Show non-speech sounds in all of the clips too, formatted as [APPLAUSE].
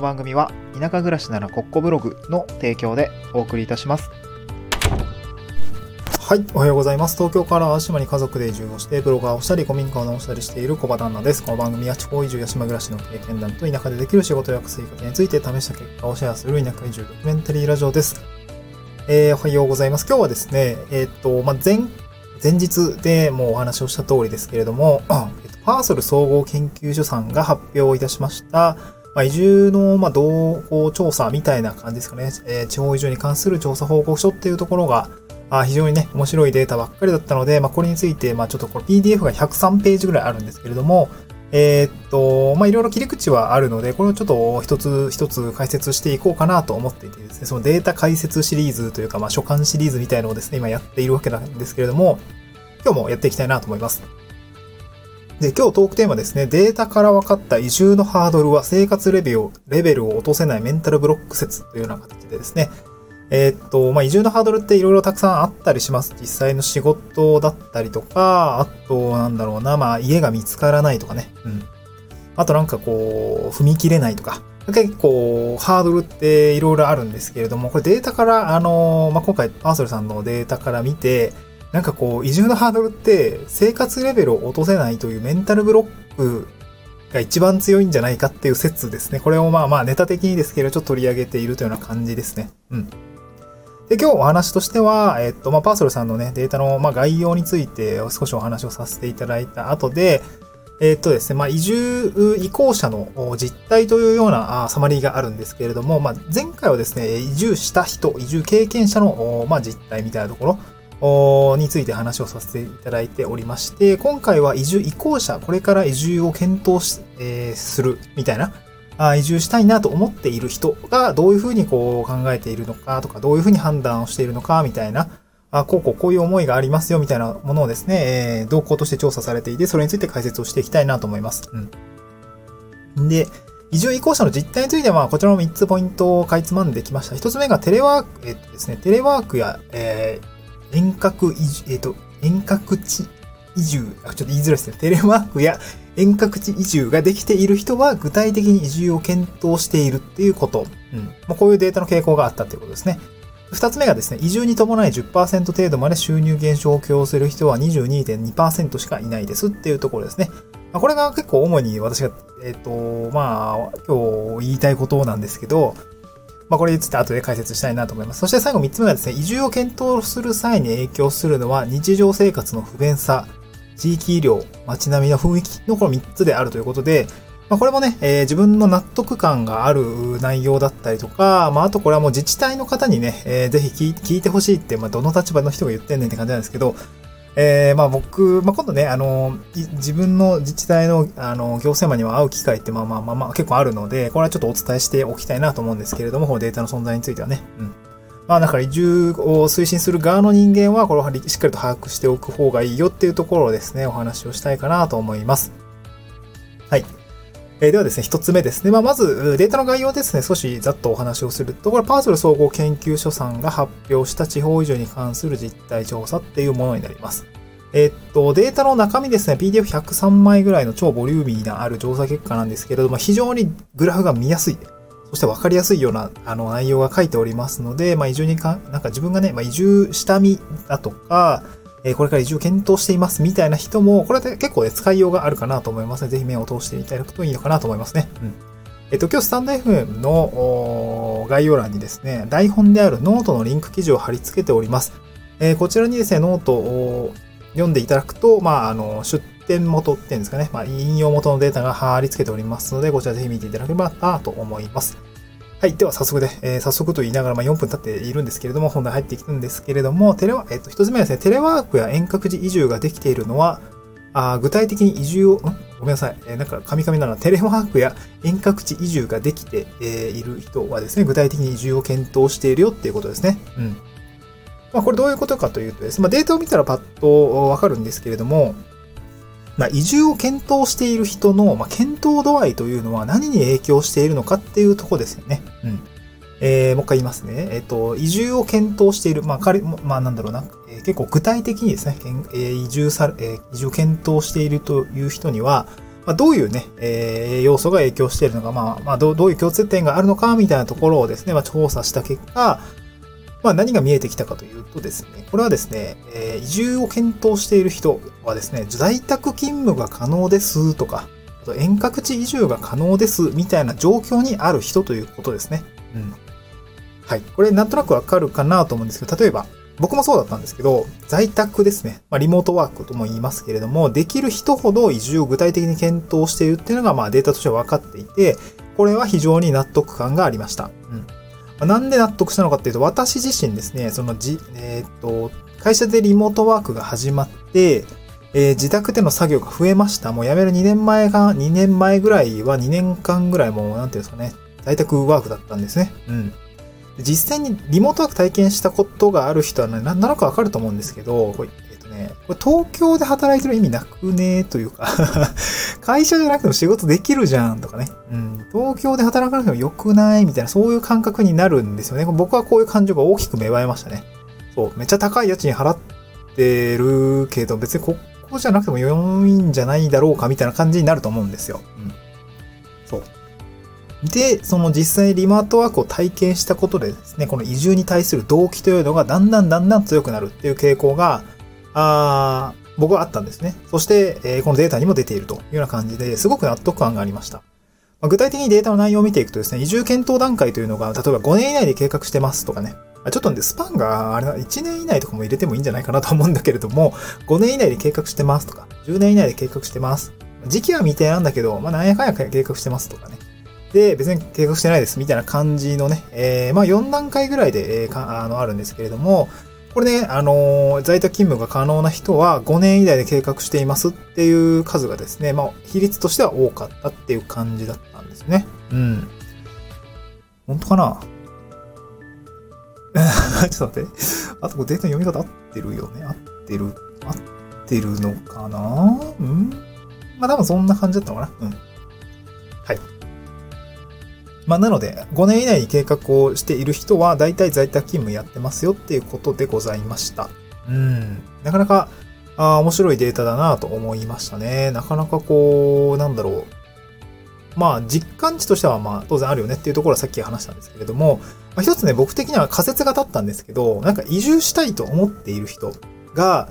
の番組は田舎暮らしならコッコブログの提供でお送りいたします。はい、おはようございます。東京から淡島に家族で移住をして、ブロガーをしたり、古民家を直したりしている小場旦那です。この番組は地方移住や島暮らしの経験談と田舎でできる仕事や生活について試した結果をシェアする田舎移住ドキュメンタリーラジオです。えー、おはようございます。今日はですね、えーっと、まあ、前、前日でもうお話をした通りですけれども、[CLEARS THROAT] えっとパーソル総合研究所さんが発表いたしました、まあ、移住の、まあ、動向調査みたいな感じですかね。えー地方移住に関する調査報告書っていうところが、あ非常にね、面白いデータばっかりだったので、まあ、これについて、まあ、ちょっとこれ PDF が103ページぐらいあるんですけれども、えーっと、ま、いろいろ切り口はあるので、これをちょっと一つ一つ解説していこうかなと思っていてですね、そのデータ解説シリーズというか、まあ、書簡シリーズみたいのをですね、今やっているわけなんですけれども、今日もやっていきたいなと思います。で、今日トークテーマですね、データから分かった移住のハードルは生活レベルを、レベルを落とせないメンタルブロック説というような形でですね、えーっと、まあ、移住のハードルっていろいろたくさんあったりします。実際の仕事だったりとか、あと、なんだろうな、まあ、家が見つからないとかね。うん。あとなんかこう、踏み切れないとか。結構、ハードルっていろいろあるんですけれども、これデータから、あの、まあ、今回、パーソルさんのデータから見て、なんかこう、移住のハードルって、生活レベルを落とせないというメンタルブロックが一番強いんじゃないかっていう説ですね。これをまあまあネタ的にですけど、ちょっと取り上げているというような感じですね。うん。で、今日お話としては、えっと、まあ、パーソルさんのね、データの、まあ、概要について少しお話をさせていただいた後で、えっとですね、まあ、移住移行者の実態というようなサマリーがあるんですけれども、まあ、前回はですね、移住した人、移住経験者の、まあ、実態みたいなところ、について話をさせていただいておりまして、今回は移住移行者、これから移住を検討し、えーするみたいな、あ移住したいなと思っている人がどういうふうにこう考えているのかとか、どういうふうに判断をしているのかみたいな、あこうこうこういう思いがありますよみたいなものをですね、えー動向として調査されていて、それについて解説をしていきたいなと思います。うん。で、移住移行者の実態については、こちらの3つポイントをかいつまんできました。1つ目がテレワーク、えっとですね、テレワークや、えー遠隔移住、えっと、遠隔地移住、あ、ちょっと言いづらいですね。テレワークや遠隔地移住ができている人は具体的に移住を検討しているっていうこと。うん。まあ、こういうデータの傾向があったということですね。二つ目がですね、移住に伴い10%程度まで収入減少を許容する人は22.2%しかいないですっていうところですね。まあ、これが結構主に私が、えっ、と、まあ、今日言いたいことなんですけど、まあ、これについて後で解説したいなと思います。そして最後3つ目はですね、移住を検討する際に影響するのは日常生活の不便さ、地域医療、街並みの雰囲気のこの3つであるということで、まあ、これもね、えー自分の納得感がある内容だったりとか、まあ、あとこれはもう自治体の方にね、えーぜひ聞いてほしいって、まあ、どの立場の人が言ってんねんって感じなんですけど、えーまあ僕、まあ今度ね、あの、自分の自治体の、あの、行政マンには会う機会ってまあまあまあまあ結構あるので、これはちょっとお伝えしておきたいなと思うんですけれども、このデータの存在についてはね。うん。まあだから移住を推進する側の人間は、これをしっかりと把握しておく方がいいよっていうところをですね、お話をしたいかなと思います。はい。えではですね、一つ目ですね。まあ、まず、データの概要ですね、少しざっとお話をすると、これ、パーソル総合研究所さんが発表した地方移住に関する実態調査っていうものになります。えっと、データの中身ですね、PDF103 枚ぐらいの超ボリューミーなある調査結果なんですけれども、非常にグラフが見やすい。そして分かりやすいようなあの内容が書いておりますので、まあ、移住にか、なんか自分がね、まあ、移住した身だとか、えーこれから移住を検討していますみたいな人も、これで結構ね、使いようがあるかなと思いますので、ぜひ目を通していただくといいのかなと思いますね。うん。えっと、今日スタンド FM の概要欄にですね、台本であるノートのリンク記事を貼り付けております。えーこちらにですね、ノートを読んでいただくと、まあ、あの、出典元っていうんですかね、まあ、引用元のデータが貼り付けておりますので、こちらぜひ見ていただければなと思います。はい。では、早速で、えー早速と言いながら、まあ、4分経っているんですけれども、本題入っていくんですけれども、テレワ、えっと、一つ目はですね、テレワークや遠隔地移住ができているのは、あ具体的に移住を、ん？ごめんなさい。えーなんか、カミカミなのは、テレワークや遠隔地移住ができて、えーいる人はですね、具体的に移住を検討しているよっていうことですね。うん。まあ、これどういうことかというとですね、まあ、データを見たらパッとわかるんですけれども、まあ、移住を検討している人の、まあ、検討度合いというのは何に影響しているのかっていうとこですよね。うん。えー、もう一回言いますね。えっ、と、移住を検討している、まあ、彼、まあ、なんだろうな、えー結構具体的にですね、えー移住さ、えー移住を検討しているという人には、どういうね、えー、要素が影響しているのか、まあ、まあどう、どういう共通点があるのか、みたいなところをですね、まあ、調査した結果、まあ、何が見えてきたかというとですね、これはですね、えー、移住を検討している人はですね、在宅勤務が可能ですとか、あと遠隔地移住が可能ですみたいな状況にある人ということですね。うん。はい。これなんとなくわかるかなと思うんですけど、例えば、僕もそうだったんですけど、在宅ですね。まあ、リモートワークとも言いますけれども、できる人ほど移住を具体的に検討しているっていうのが、まあ、データとしては分かっていて、これは非常に納得感がありました。うん。なんで納得したのかっていうと、私自身ですね、そのじ、えー、っと、会社でリモートワークが始まって、えー、自宅での作業が増えました。もう辞める2年前が、2年前ぐらいは2年間ぐらいもう、なんていうんですかね、在宅ワークだったんですね。うん。実際にリモートワーク体験したことがある人はね、なんとなくわかると思うんですけど、ね、これ東京で働いてる意味なくねというか [LAUGHS] 会社じゃなくても仕事できるじゃんとかね、うん、東京で働かなくても良くないみたいな、そういう感覚になるんですよね。僕はこういう感情が大きく芽生えましたね。そう、めっちゃ高い家賃払ってるけど、別にここじゃなくても良いんじゃないだろうかみたいな感じになると思うんですよ。うん。そう。で、その実際リモートワークを体験したことでですね、この移住に対する動機というのがだんだんだんだん強くなるっていう傾向が、あ僕はあったんですね。そして、えー、このデータにも出ているというような感じですごく納得感がありました。まあ、具体的にデータの内容を見ていくとですね、移住検討段階というのが、例えば5年以内で計画してますとかね、ちょっとね、スパンが、あれ1年以内とかも入れてもいいんじゃないかなと思うんだけれども、5年以内で計画してますとか、10年以内で計画してます。時期は未定なんだけど、まあ、なんやかんや計画してますとかね。で、別に計画してないです、みたいな感じのね、えー、まあ4段階ぐらいで、えー、かあの、あるんですけれども、これね、あのー、在宅勤務が可能な人は5年以内で計画していますっていう数がですね、まあ、比率としては多かったっていう感じだったんですね。うん。本当かな？[LAUGHS] ちょっと待って。あと、データの読み方合ってるよね。合ってる。合ってるのかな？うんまあ多分そんな感じだったのかなうん。はい。まあ、なので、5年以内に計画をしている人は、大体在宅勤務やってますよっていうことでございました。うん。なかなか、ああ面白いデータだなと思いましたね。なかなかこう、なんだろう。まあ、実感値としては、まあ、当然あるよねっていうところはさっき話したんですけれども、まあ、一つね、僕的には仮説が立ったんですけど、なんか移住したいと思っている人が、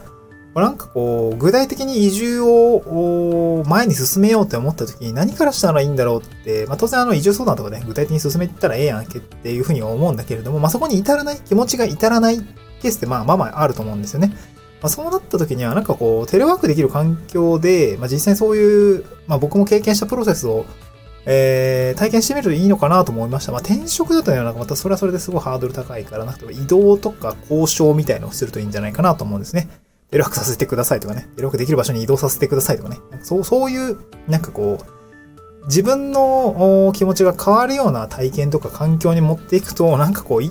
なんかこう、具体的に移住を前に進めようって思った時に何からしたらいいんだろうって、まあ当然あの移住相談とかね、具体的に進めてたらええやんけっていうふうに思うんだけれども、まあそこに至らない、気持ちが至らないケースってまあまあまああると思うんですよね。まあそうなった時にはなんかこう、テレワークできる環境で、まあ実際そういう、まあ僕も経験したプロセスをえー、体験してみるといいのかなと思いました。まあ、転職だとね、なんかまたそれはそれですごいハードル高いから、なくて移動とか交渉みたいのをするといいんじゃないかなと思うんですね。テレワークさせてくださいとかね、テレワークできる場所に移動させてくださいとかね、そう、そういう、なんかこう、自分の気持ちが変わるような体験とか環境に持っていくと、なんかこう、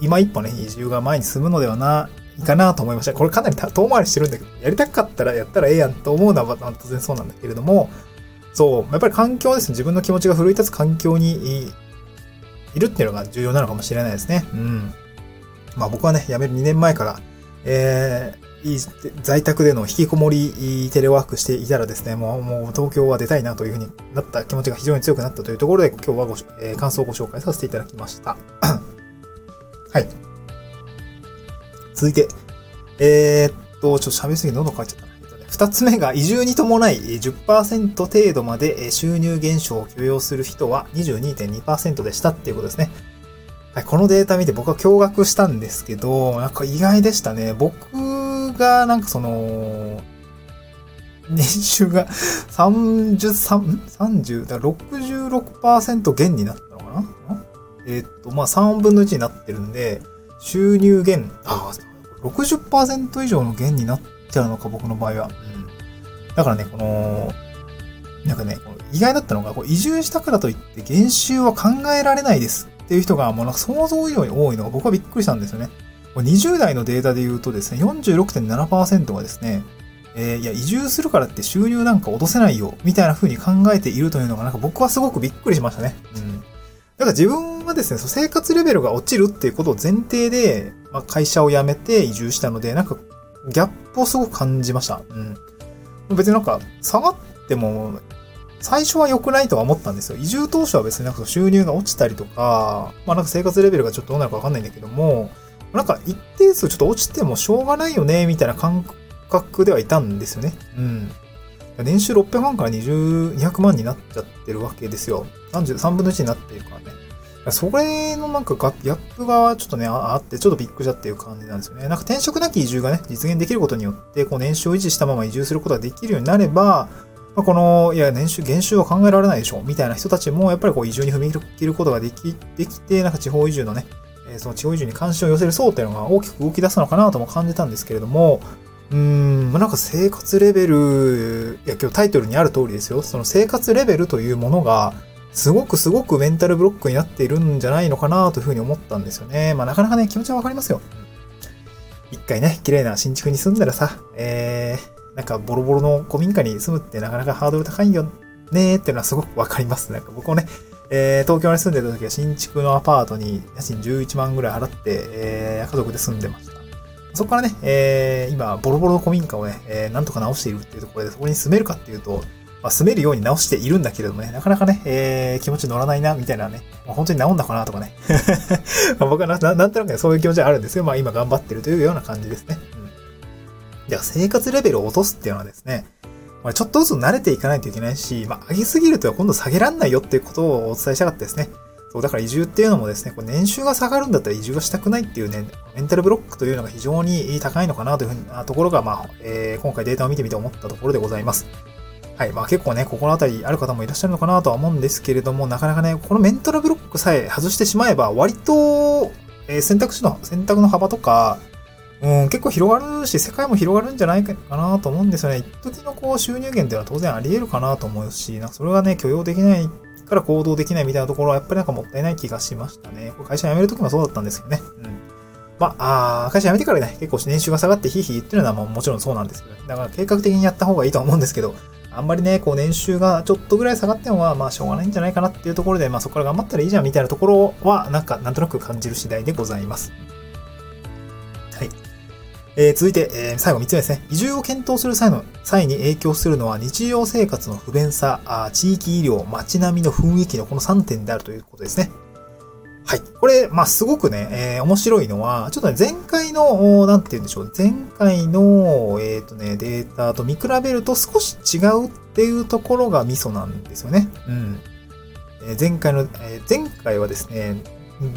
今一歩ね、移住が前に進むのではないかなと思いました。これかなり遠回りしてるんだけど、やりたかったらやったらええやんと思うのは当然そうなんだけれども、そう、やっぱり環境ですね。自分の気持ちが奮い立つ環境にいるっていうのが重要なのかもしれないですね。うん。まあ僕はね、辞める2年前から、えー在宅での引きこもりテレワークしていたらですね、もう、もう東京は出たいなというふうになった気持ちが非常に強くなったというところで、今日はご、えー、感想をご紹介させていただきました。[COUGHS] はい。続いて、えー、っと、ちょっと喋りすぎて喉乾いちゃった。二つ目が移住に伴い10%程度まで収入減少を許容する人は22.2%でしたっていうことですね。はい、このデータ見て僕は驚愕したんですけど、なんか意外でしたね。僕が、なんかその、年収が33、30、だ66%減になったのかな？え、っと、まあ3分の1になってるんで、収入減、ああ、60%以上の減になっちゃうのか、僕の場合は。うん。だからね、この、なんかね、意外だったのが、移住したからといって減収は考えられないですっていう人が、もうなんか想像以上に多いのが僕はびっくりしたんですよね。20代のデータで言うとですね、46.7%がですね、えー、いや、移住するからって収入なんか落とせないよ、みたいな風に考えているというのが、なんか僕はすごくびっくりしましたね。うん。だから自分はですね、生活レベルが落ちるっていうことを前提で、まあ、会社を辞めて移住したので、なんか、ギャップをすごく感じました。うん。別になんか、下がっても、最初は良くないとは思ったんですよ。移住当初は別になんか収入が落ちたりとか、まあなんか生活レベルがちょっとどうなるかわかんないんだけども、なんか一定数ちょっと落ちてもしょうがないよね、みたいな感覚ではいたんですよね。うん。年収600万から20、200万になっちゃってるわけですよ。33分の1になっているからね。それのなんかギャップがちょっとね、あって、ちょっとびっくりしたっていう感じなんですよね。なんか転職なき移住がね、実現できることによって、こう年収を維持したまま移住することができるようになれば、まあ、この、いや、年収、減収は考えられないでしょ、みたいな人たちも、やっぱりこう移住に踏み切ることができ、できて、なんか地方移住のね、その地方移住に関心を寄せる層っていうのが大きく動き出すのかなとも感じたんですけれども、うーん、なんか生活レベル、いや今日タイトルにある通りですよ。その生活レベルというものが、すごくすごくメンタルブロックになっているんじゃないのかなというふうに思ったんですよね。まあなかなかね、気持ちはわかりますよ。一回ね、綺麗な新築に住んだらさ、えー、なんかボロボロの古民家に住むってなかなかハードル高いよねーっていうのはすごくわかります。なんか僕もね、えー、東京に住んでた時は新築のアパートに家賃11万ぐらい払って、えー、家族で住んでました。そこからね、えー、今、ボロボロの古民家をね、えー、なんとか直しているっていうところで、そこに住めるかっていうと、まあ、住めるように直しているんだけれどもね、なかなかね、えー、気持ち乗らないな、みたいなね、まあ、本当に治んだかなとかね。[LAUGHS] まあ僕はななんとなくね、そういう気持ちはあるんですよ。まあ今頑張ってるというような感じですね。うん。じゃあ生活レベルを落とすっていうのはですね、まあ、ちょっとずつ慣れていかないといけないし、まあ上げすぎると今度下げらんないよっていうことをお伝えしたかったですね。そう、だから移住っていうのもですね、これ年収が下がるんだったら移住はしたくないっていうね、メンタルブロックというのが非常に高いのかなというふうなところが、まあ、えー、今回データを見てみて思ったところでございます。はい。まあ結構ね、心当たりある方もいらっしゃるのかなとは思うんですけれども、なかなかね、このメンタルブロックさえ外してしまえば、割と、え、選択肢の、選択の幅とか、うん、結構広がるし、世界も広がるんじゃないかなと思うんですよね。一時のこう収入源っていうのは当然あり得るかなと思うし、なんかそれがね、許容できないから行動できないみたいなところはやっぱりなんかもったいない気がしましたね。会社辞めるときもそうだったんですけどね。うん。まあ、あ会社辞めてからね、結構年収が下がってヒーヒー言ってるのはももちろんそうなんですけど、ね、だから計画的にやった方がいいとは思うんですけど、あんまりね、こう年収がちょっとぐらい下がってもまあ、まあしょうがないんじゃないかなっていうところで、まあそこから頑張ったらいいじゃんみたいなところは、なんかなんとなく感じる次第でございます。えー、続いて、えー、最後3つ目ですね。移住を検討する際の、際に影響するのは日常生活の不便さ、あ地域医療、街並みの雰囲気のこの3点であるということですね。はい。これ、まあ、すごくね、えー、面白いのは、ちょっとね、前回の、なんて言うんでしょう、前回の、えっ、ー、とね、データと見比べると少し違うっていうところがミソなんですよね。うん。えー、前回の、え、前回はですね、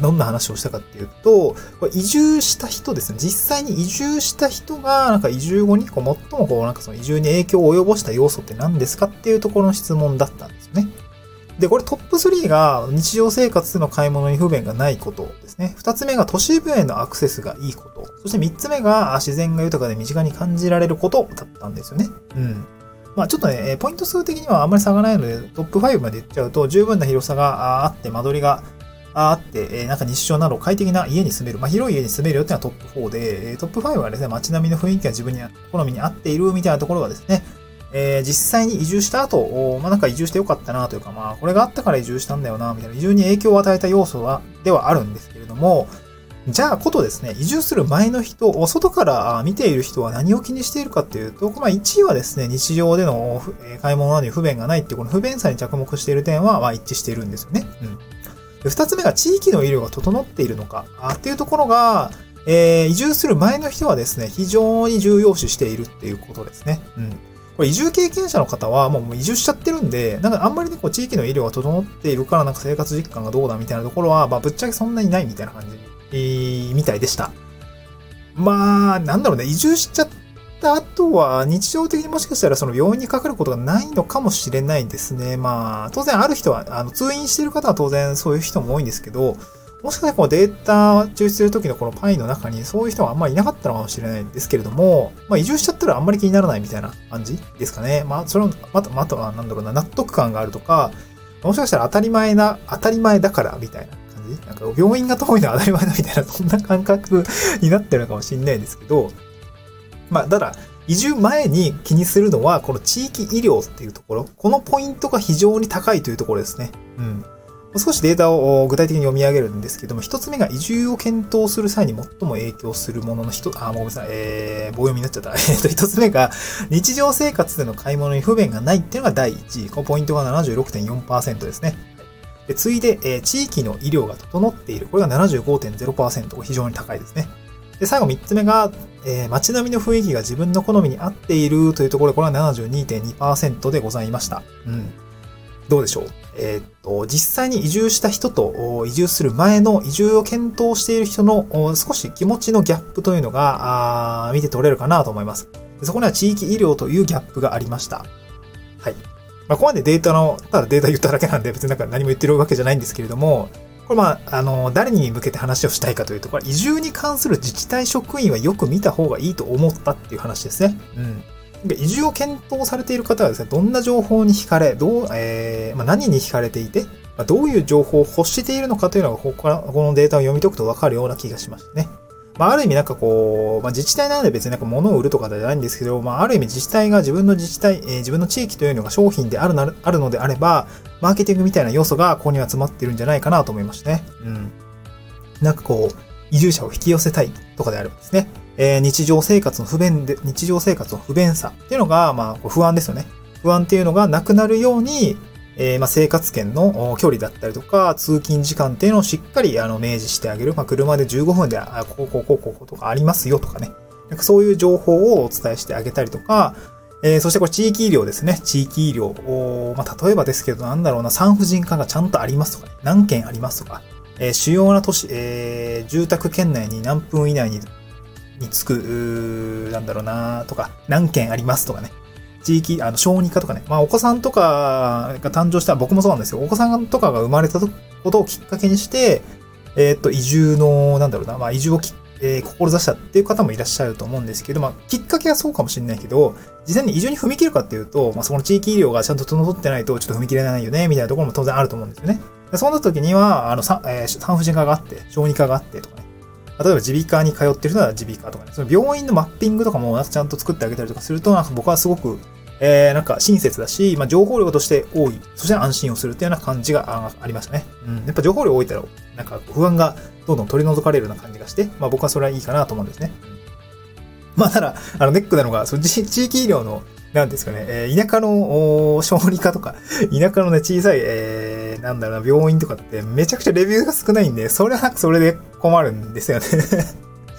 どんな話をしたかっていうと、移住した人ですね。実際に移住した人が、なんか移住後にこう最もこう、なんかその移住に影響を及ぼした要素って何ですかっていうところの質問だったんですよね。で、これトップ3が日常生活の買い物に不便がないことですね。二つ目が都市部へのアクセスがいいこと。そして三つ目が自然が豊かで身近に感じられることだったんですよね。うん。まあちょっとね、ポイント数的にはあんまり差がないので、トップ5まで言っちゃうと十分な広さがあって、間取りがあって、えー、なんか日常など快適な家に住める。まあ、広い家に住めるよっていうのはトップ4で、トップ5はですね、街並みの雰囲気が自分に好みに合っているみたいなところがですね、えー、実際に移住した後、まあ、なんか移住してよかったなというか、まあ、これがあったから移住したんだよな、みたいな、移住に影響を与えた要素は、ではあるんですけれども、じゃあ、ことですね、移住する前の人、外から見ている人は何を気にしているかっていうと、まあ、1位はですね、日常での買い物などに不便がないっていう、この不便さに着目している点は、まあ、一致しているんですよね。うん。で二つ目が地域の医療が整っているのかっていうところが、えー、移住する前の人はですね、非常に重要視しているっていうことですね。うん。これ移住経験者の方はもう移住しちゃってるんで、なんかあんまりね、こう地域の医療が整っているからなんか生活実感がどうだみたいなところは、まあぶっちゃけそんなにないみたいな感じ、えー、みたいでした。まあ、なんだろうね、移住しちゃった後は、日常的にもしかしたらその病院にかかることがないのかもしれないですね。まあ、当然ある人は、あの、通院してる方は当然そういう人も多いんですけど、もしかしたらこのデータ抽出するときのこのパイの中にそういう人はあんまりいなかったのかもしれないんですけれども、まあ移住しちゃったらあんまり気にならないみたいな感じですかね。まあそれを、また、またはなんだろうな、納得感があるとか、もしかしたら当たり前な、当たり前だからみたいな感じ？なんか病院が遠いのは当たり前だみたいな、そんな感覚になってるのかもしれないですけど、まあ、ただ、移住前に気にするのは、この地域医療っていうところ、このポイントが非常に高いというところですね。うん。少しデータを具体的に読み上げるんですけども、一つ目が移住を検討する際に最も影響するものの一、あ、もうごめんなさい、えー、棒読みになっちゃった。[LAUGHS] えっと、一つ目が、日常生活での買い物に不便がないっていうのが第1位。このポイントが76.4%ですね。で次いで、えー、地域の医療が整っている。これが75.0%。非常に高いですね。で、最後3つ目が、えー、街並みの雰囲気が自分の好みに合っているというところ、これは72.2%でございました。うん。どうでしょう？えー、っと、実際に移住した人と移住する前の移住を検討している人の少し気持ちのギャップというのが、見て取れるかなと思います。そこには地域医療というギャップがありました。はい。まあ、ここまでデータの、ただデータ言っただけなんで別になんか何も言ってるわけじゃないんですけれども、これまあ、あの、誰に向けて話をしたいかというと、これ移住に関する自治体職員はよく見た方がいいと思ったっていう話ですね。うん。移住を検討されている方はですね、どんな情報に惹かれ、どう、えー、まあ、何に惹かれていて、まあ、どういう情報を欲しているのかというのが、ここからこのデータを読み解くとわかるような気がしましたね。まあ、ある意味なんかこう、まあ、自治体なので別になんか物を売るとかじゃないんですけど、まあ、ある意味自治体が自分の自治体、えー、自分の地域というのが商品であるなあるのであれば、マーケティングみたいな要素がここには詰まってるんじゃないかなと思いましたね。うん。なんかこう、移住者を引き寄せたいとかであればですね。えー、日常生活の不便で、日常生活の不便さっていうのが、まあ、不安ですよね。不安っていうのがなくなるように、えー、まあ、生活圏の距離だったりとか、通勤時間っていうのをしっかり、あの、明示してあげる。まあ、車で15分で、あ、こう、こう、こう、こう、とかありますよとかね。なんかそういう情報をお伝えしてあげたりとか、えー、そしてこれ地域医療ですね。地域医療。まあ、例えばですけど、なんだろうな、産婦人科がちゃんとありますとか、ね、何件ありますとか、えー、主要な都市、えー、住宅圏内に何分以内ににつく、なんだろうなとか、何件ありますとかね。地域、あの、小児科とかね。まあ、お子さんとかが誕生した僕もそうなんですよ。お子さんとかが生まれたことをきっかけにして、えー、っと、移住の、なんだろうな、まあ、移住をき、えー、志したっていう方もいらっしゃると思うんですけど、まあ、きっかけはそうかもしれないけど、実際に移住に踏み切るかっていうと、まあ、そこの地域医療がちゃんと整ってないと、ちょっと踏み切れないよね、みたいなところも当然あると思うんですよね。そんな時には、あの、さえ、産婦人科があって、小児科があってとかね。例えば耳鼻科に通ってる人は耳鼻科とかね、その病院のマッピングとかもちゃんと作ってあげたりとかすると、なんか僕はすごく、えー、なんか親切だし、まあ、情報量として多い、そして安心をするっていうような感じがありましたね。うん。やっぱ情報量多いたら、なんか不安がどんどん取り除かれるような感じがして、まあ僕はそれはいいかなと思うんですね。まあただ、あのネックなのが、その地域医療の、なんですかね、えー、田舎の小児科とか、田舎のね、小さい、えー、なんだろうな、病院とかってめちゃくちゃレビューが少ないんで、それはなんかそれで困るんですよね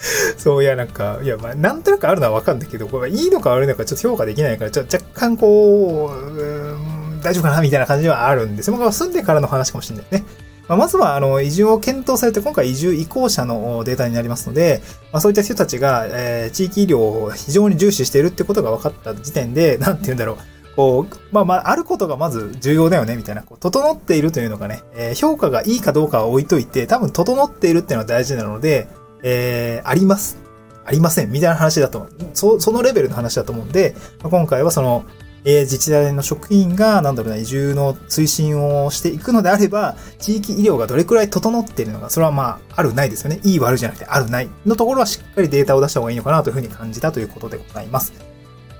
[LAUGHS] そういや、なんか、いや、まあ、なんとなくあるのはわかるんだけど、これいいのか悪いのかちょっと評価できないから、ちょっと若干こう、大丈夫かなみたいな感じはあるんですよ。ま住んでからの話かもしれないね。まあ、まずは、あの、移住を検討されて、今回移住移行者のデータになりますので、まあ、そういった人たちが、えー、地域医療を非常に重視しているってことが分かった時点で、なんて言うんだろう。こう、まあまあ、あることがまず重要だよね、みたいな。こう整っているというのがね、えー、評価がいいかどうかは置いといて、多分整っているっていうのは大事なので、えー、あります。ありません。みたいな話だと思う。そ、そのレベルの話だと思うんで、今回はその、えー、自治体の職員が、なんだろうな、移住の推進をしていくのであれば、地域医療がどれくらい整っているのか、それはまあ、あるないですよね。いい悪いじゃなくて、あるないのところはしっかりデータを出した方がいいのかなというふうに感じたということでございます。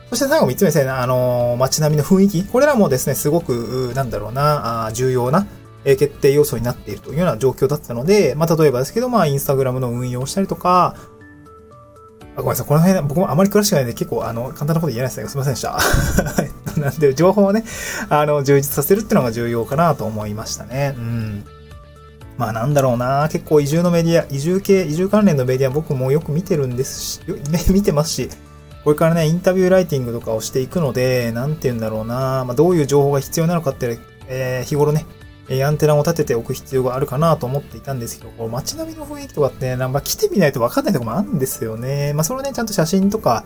そして最後三つ目ですね、あのー、街並みの雰囲気。これらもですね、すごく、なんだろうな、あ重要な、え決定要素になっているというような状況だったので、まあ、例えばですけど、まあ、インスタグラムの運用をしたりとか、あごめんなさい、この辺、僕もあまり詳しくないんで、結構、あの、簡単なこと言えないですね。すいませんでした。[LAUGHS] なんで、情報をね、あの、充実させるっていうのが重要かなと思いましたね。うん。まあなんだろうな結構移住のメディア、移住系、移住関連のメディア僕もよく見てるんですし、ね、見てますし、これからね、インタビューライティングとかをしていくので、なんて言うんだろうな。まあ、どういう情報が必要なのかって、えー、日頃ね、えアンテナを立てておく必要があるかなと思っていたんですけど、こう街並みの雰囲気とかってね、なんか来てみないとわかんないとこもあるんですよね。まあ、それをね、ちゃんと写真とか、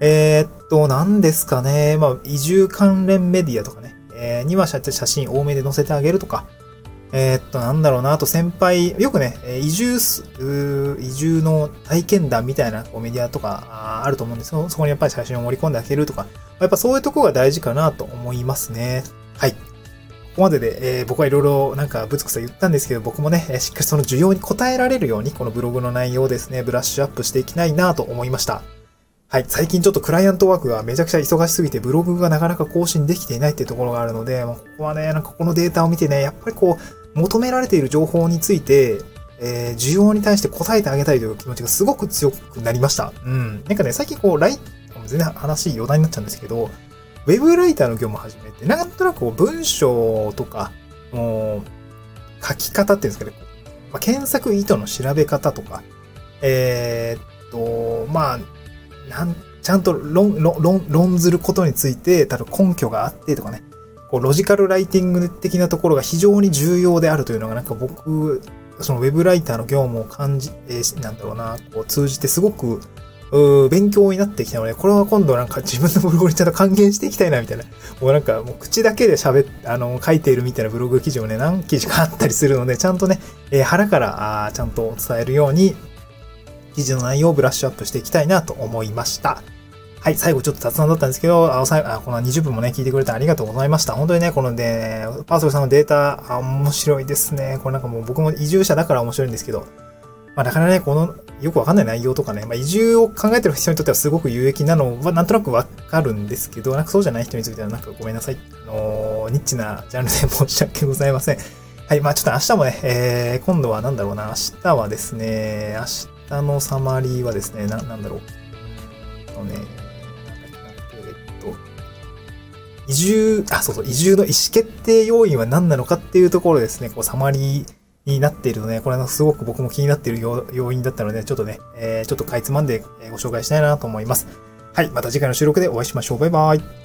えー、っと、何ですかね、まあ、移住関連メディアとかね、えー、には写真多めで載せてあげるとか、えー、っと、なんだろうな、あと先輩、よくね、移住す、移住の体験談みたいなメディアとかあると思うんですよ。そこにやっぱり写真を盛り込んであげるとか、やっぱそういうとこが大事かなと思いますね。はい。ここまでで、えー、僕はいろいろなんかぶつくさ言ったんですけど、僕もね、しっかりその需要に応えられるように、このブログの内容をですね、ブラッシュアップしていきたいなと思いました。はい、最近ちょっとクライアントワークがめちゃくちゃ忙しすぎて、ブログがなかなか更新できていないっていうところがあるので、ここはね、なんかこのデータを見てね、やっぱりこう、求められている情報について、えー、需要に対して答えてあげたいという気持ちがすごく強くなりました。うん。なんかね、最近こう、ライ全然話余談になっちゃうんですけど、ウェブライターの業務を始めて、なんとなくこう文章とか、もう、書き方っていうんですかね、まあ、検索意図の調べ方とか、えー、っと、まあ、なん、ちゃんと論、論、論ずることについて、多分根拠があってとかね、こう、ロジカルライティング的なところが非常に重要であるというのが、なんか僕、そのウェブライターの業務を感じ、えー、なんだろうな、こう通じてすごく、う勉強になってきたので、これは今度なんか自分のブログにちゃんと還元していきたいな、みたいな。もうなんかもう口だけで喋っ、あの、書いているみたいなブログ記事をね、何記事かあったりするので、ちゃんとね、えー、腹から、あちゃんと伝えるように、記事の内容をブラッシュアップしていきたいなと思いました。はい、最後ちょっと雑談だったんですけど、あ最後あこの20分もね、聞いてくれてありがとうございました。本当にね、このね、パーソルさんのデータ、面白いですね。これなんかもう僕も移住者だから面白いんですけど、まあ、なかなかね、この、よくわかんない内容とかね、まあ、移住を考えてる人にとってはすごく有益なのは、なんとなくわかるんですけど、なんかそうじゃない人については、なんかごめんなさい。あのニッチなジャンルで申し訳ございません。はい、まあちょっと明日もね、えー、今度はなんだろうな、明日はですね、明日下のサマリーはですね、な、なんだろう。あのね、えっと移住、あ、そうそう、移住の意思決定要因は何なのかっていうところですね、こう、サマリーになっているので、これはすごく僕も気になっている要因だったので、ちょっとね、えー、ちょっとかいつまんでご紹介したいなと思います。はい、また次回の収録でお会いしましょう。バイバイ。